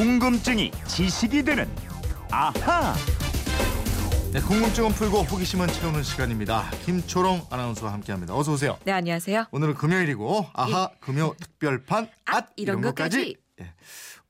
궁금증이 지식이 되는 아하. 네, 궁금증은 풀고 호기심은 채우는 시간입니다. 김초롱 아나운서와 함께합니다. 어서 오세요. 네, 안녕하세요. 오늘은 금요일이고 아하 금요 특별판 앗, 앗 이런 이런 것까지. 예.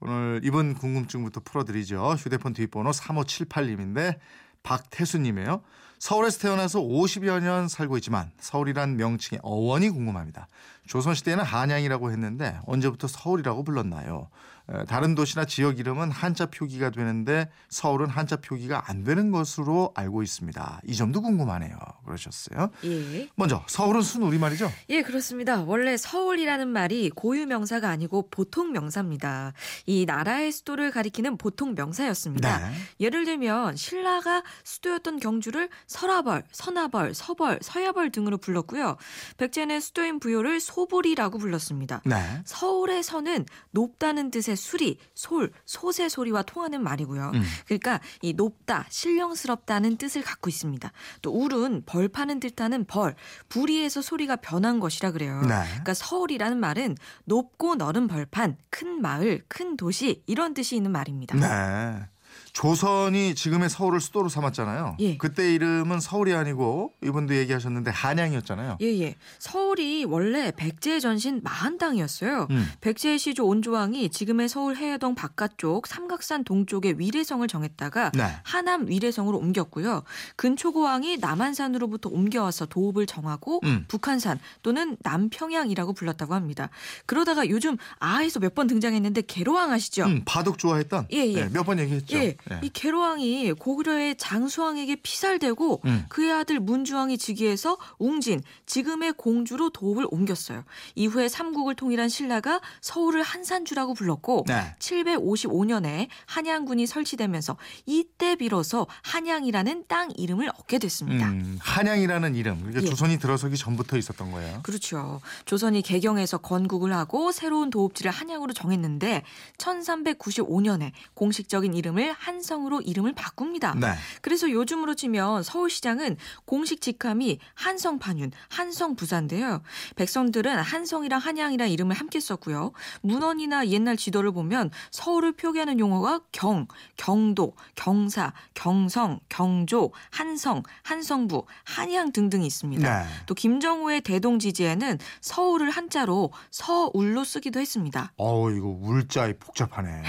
오늘 이번 궁금증부터 풀어드리죠. 휴대폰 뒷번호 3578님인데 박태수님이에요. 서울에서 태어나서 50여 년 살고 있지만 서울이란 명칭의 어원이 궁금합니다. 조선시대에는 한양이라고 했는데 언제부터 서울이라고 불렀나요? 에, 다른 도시나 지역 이름은 한자 표기가 되는데 서울은 한자 표기가 안 되는 것으로 알고 있습니다. 이 점도 궁금하네요. 그러셨어요. 예. 먼저 서울은 순 우리말이죠? 예, 그렇습니다. 원래 서울이라는 말이 고유 명사가 아니고 보통 명사입니다. 이 나라의 수도를 가리키는 보통 명사였습니다. 네. 예를 들면 신라가 수도였던 경주를 설화벌, 선화벌, 서벌, 서야벌 등으로 불렀고요. 백제는 수도인 부여를 소불이라고 불렀습니다. 네. 서울의 서는 높다는 뜻의 수리, 솔, 솥의 소리와 통하는 말이고요. 음. 그러니까 이 높다, 신령스럽다는 뜻을 갖고 있습니다. 또 울은 벌 파는 뜻하는 벌, 부리에서 소리가 변한 것이라 그래요. 네. 그러니까 서울이라는 말은 높고 넓은 벌판, 큰 마을, 큰 도시 이런 뜻이 있는 말입니다. 네. 조선이 지금의 서울을 수도로 삼았잖아요. 예. 그때 이름은 서울이 아니고 이분도 얘기하셨는데 한양이었잖아요. 예, 예. 서울이 원래 백제의 전신 마한당이었어요. 음. 백제의 시조 온조왕이 지금의 서울 해화동 바깥쪽 삼각산 동쪽의 위례성을 정했다가 네. 하남 위례성으로 옮겼고요. 근초고왕이 남한산으로부터 옮겨와서 도읍을 정하고 음. 북한산 또는 남평양이라고 불렀다고 합니다. 그러다가 요즘 아에서 몇 번 등장했는데 계로왕 아시죠? 음, 바둑 좋아했던 예, 예. 몇번 얘기했죠. 예, 예. 이 계로왕이 고구려의 장수왕에게 피살되고 음. 그의 아들 문주왕이 즉위해서 웅진 지금의 공주로 도읍을 옮겼어요. 이후에 삼국을 통일한 신라가 서울을 한산주라고 불렀고 네. 755년에 한양군이 설치되면서 이때 비로소 한양이라는 땅 이름을 얻게 됐습니다. 음, 한양이라는 이름. 그러니까 예. 조선이 들어서기 전부터 있었던 거예요. 그렇죠. 조선이 개경해서 건국을 하고 새로운 도읍지를 한양으로 정했는데 1395년에 공식적인 이름을 한 성으로 이름을 바꿉니다. 네. 그래서 요즘으로 치면 서울시장은 공식 직함이 한성판윤, 한성부사인데요. 백성들은 한성이랑 한양이랑 이름을 함께 썼고요. 문헌이나 옛날 지도를 보면 서울을 표기하는 용어가 경, 경도, 경사, 경성, 경조, 한성, 한성부, 한양 등등이 있습니다. 네. 또 김정우의 대동 지지에는 서울을 한자로 서울로 쓰기도 했습니다. 어우 이거 울자이 복잡하네.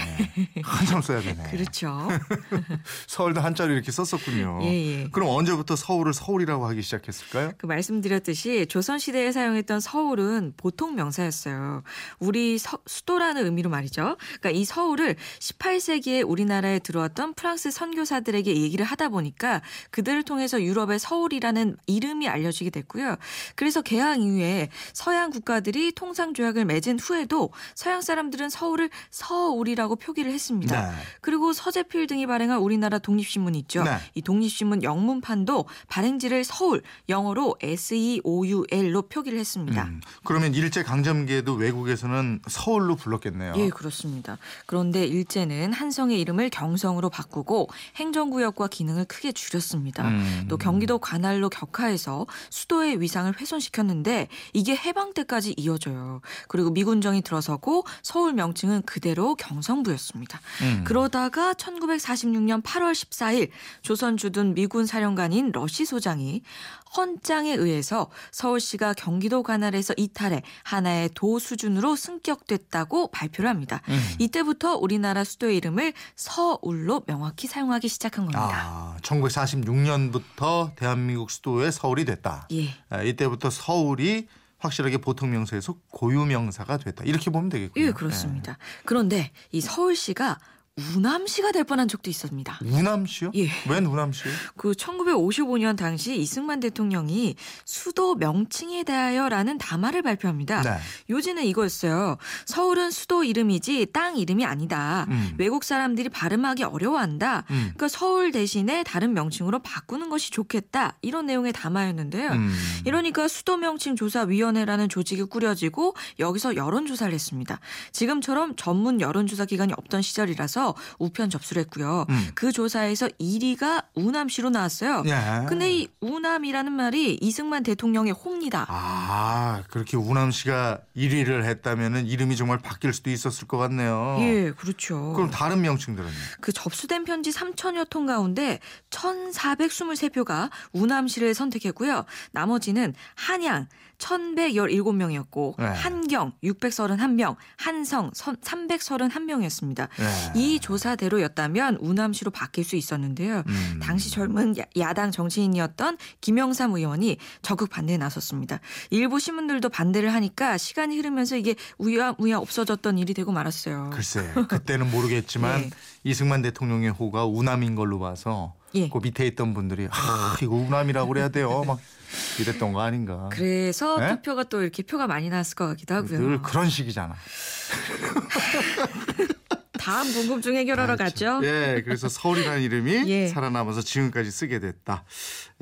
한참 써야 되네. 그렇죠. 서울도 한자로 이렇게 썼었군요. 예, 예. 그럼 언제부터 서울을 서울이라고 하기 시작했을까요? 그 말씀드렸듯이 조선시대에 사용했던 서울은 보통 명사였어요. 우리 서- 수도라는 의미로 말이죠. 그러니까 이 서울을 18세기에 우리나라에 들어왔던 프랑스 선교사들에게 얘기를 하다 보니까 그들을 통해서 유럽의 서울이라는 이름이 알려지게 됐고요. 그래서 개항 이후에 서양 국가들이 통상 조약을 맺은 후에도 서양 사람들은 서울을 서울이라고 표기를 했습니다. 네. 그리고 서재필 등이 발행한 우리나라 독립신문 있죠. 네. 이 독립신문 영문판도 발행지를 서울, 영어로 S-E-O-U-L로 표기를 했습니다. 음, 그러면 일제 강점기에도 외국에서는 서울로 불렀겠네요. 예, 그렇습니다. 그런데 일제는 한성의 이름을 경성으로 바꾸고 행정구역과 기능을 크게 줄였습니다. 음. 또 경기도 관할로 격하해서 수도의 위상을 훼손시켰는데 이게 해방 때까지 이어져요. 그리고 미군정이 들어서고 서울 명칭은 그대로 경성부였습니다. 음. 그러다가 1946년 8월 14일 조선 주둔 미군 사령관인 러시 소장이 헌장에 의해서 서울시가 경기도 관할에서 이탈해 하나의 도 수준으로 승격됐다고 발표를 합니다. 음. 이때부터 우리나라 수도의 이름을 서울로 명확히 사용하기 시작한 겁니다. 아, 1946년부터 대한민국 수도의 서울이 됐다. 예. 아, 이때부터 서울이 확실하게 보통 명사에서 고유 명사가 됐다. 이렇게 보면 되겠군요. 예, 그렇습니다. 그런데 이 서울시가 우남시가 될 뻔한 적도 있습니다. 네. 우남시요? 예. 웬 우남시요? 그 1955년 당시 이승만 대통령이 수도 명칭에 대하여라는 담화를 발표합니다. 네. 요지는 이거였어요. 서울은 수도 이름이지 땅 이름이 아니다. 음. 외국 사람들이 발음하기 어려워한다. 음. 그러니까 서울 대신에 다른 명칭으로 바꾸는 것이 좋겠다. 이런 내용의 담화였는데요. 음. 이러니까 수도 명칭 조사 위원회라는 조직이 꾸려지고 여기서 여론 조사를 했습니다. 지금처럼 전문 여론 조사 기관이 없던 시절이라서 조사에서 우편 접수를 했고요. 음. 그 조사에서 1위가 우남시로 나왔어요. 예. 근데 이 우남이라는 말이 이승만 대통령의 호입니다. 아, 그렇게 우남 씨가 1위를 했다면은 이름이 정말 바뀔 수도 있었을 것 같네요. 예, 그렇죠. 그럼 다른 명칭들은요? 그 접수된 편지 3천여 통 가운데 1,423표가 우남시를 선택했고요. 나머지는 한양 1,117명이었고 네. 한경 631명, 한성 331명이었습니다. 예. 이 조사대로였다면 우남시로 바뀔 수 있었는데요. 음. 당시 젊은 야- 야당 정치인이었던 김영삼 의원이 적극 반대에 나섰습니다. 일부 신문들도 반대를 하니까 시간이 흐르면서 이게 우야우야 없어졌던 일이 되고 말았어요. 글쎄, 그때는 모르겠지만 예. 이승만 대통령의 호가 우남인 걸로 봐서 예. 그 밑에 있던 분들이 아, 이거 우남이라고 그래야 돼요. 막 이랬던 거 아닌가. 그래서 네? 투표가 또 이렇게 표가 많이 나왔을 것 같기도 하고요. 늘 그런 식이잖아. 다음 궁금증 해결하러 가죠. 예, 그래서 서울이라는 이름이 예. 살아남아서 지금까지 쓰게 됐다.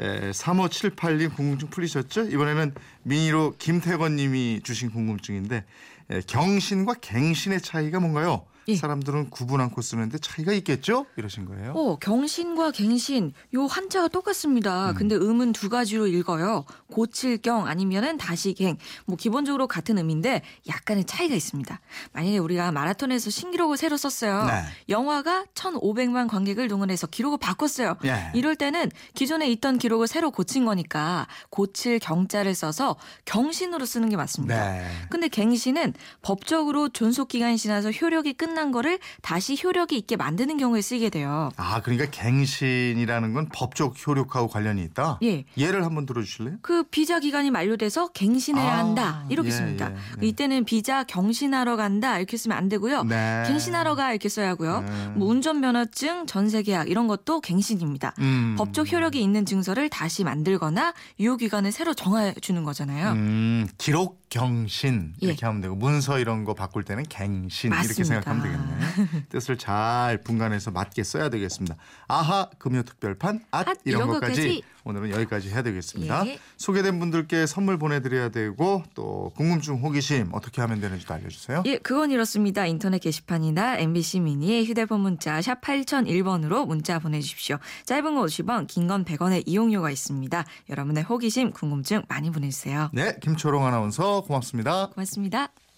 예, 3578님 궁금증 풀리셨죠? 이번에는 미니로 김태건 님이 주신 궁금증인데 예, 경신과 갱신의 차이가 뭔가요? 예. 사람들은 구분 않고 쓰는데 차이가 있겠죠? 이러신 거예요. 어, 경신과 갱신 요 한자가 똑같습니다. 근데 음은 두 가지로 읽어요. 고칠 경 아니면은 다시 갱. 뭐 기본적으로 같은 음인데 약간의 차이가 있습니다. 만약에 우리가 마라톤에서 신기록을 새로 썼어요. 네. 영화가 1,500만 관객을 동원해서 기록을 바꿨어요. 예. 이럴 때는 기존에 있던 기록을 새로 고친 거니까 고칠 경자를 써서 경신으로 쓰는 게 맞습니다. 네. 근데 갱신은 법적으로 존속 기간이 지나서 효력이 끝난 거를 다시 효력이 있게 만드는 경우에 쓰이게 돼요. 아, 그러니까 갱신이라는 건 법적 효력하고 관련이 있다? 예. 예를 한번 들어주실래요? 그 비자 기간이 만료돼서 갱신해야 아, 한다 이렇게 예, 씁니다. 예, 네. 이때는 비자 경신하러 간다 이렇게 쓰면 안 되고요. 네. 갱신하러 가 이렇게 써야 하고요. 네. 뭐 운전면허증, 전세계약 이런 것도 갱신입니다. 음. 법적 효력이 있는 증서를 다시 만들거나 유효 기간을 새로 정해 주는 거잖아요. 음, 기록 경신 예. 이렇게 하면 되고 문서 이런 거 바꿀 때는 갱신 이렇게 맞습니다. 생각하면 되겠네. 뜻을 잘 분간해서 맞게 써야 되겠습니다. 아하 금요 특별판 앗 앗, 이런 이런 것까지 것까지. 오늘은 여기까지 해야 되겠습니다. 예. 소개된 분들께 선물 보내드려야 되고 또 궁금증 호기심 어떻게 하면 되는지도 알려주세요. 예, 그건 이렇습니다. 인터넷 게시판이나 MBC 미니의 휴대폰 문자 샵 8001번으로 문자 보내주십시오. 짧은 거 50원, 긴 건 100원의 이용료가 있습니다. 여러분의 호기심, 궁금증 많이 보내주세요. 네, 김초롱 아나운서 고맙습니다. 고맙습니다.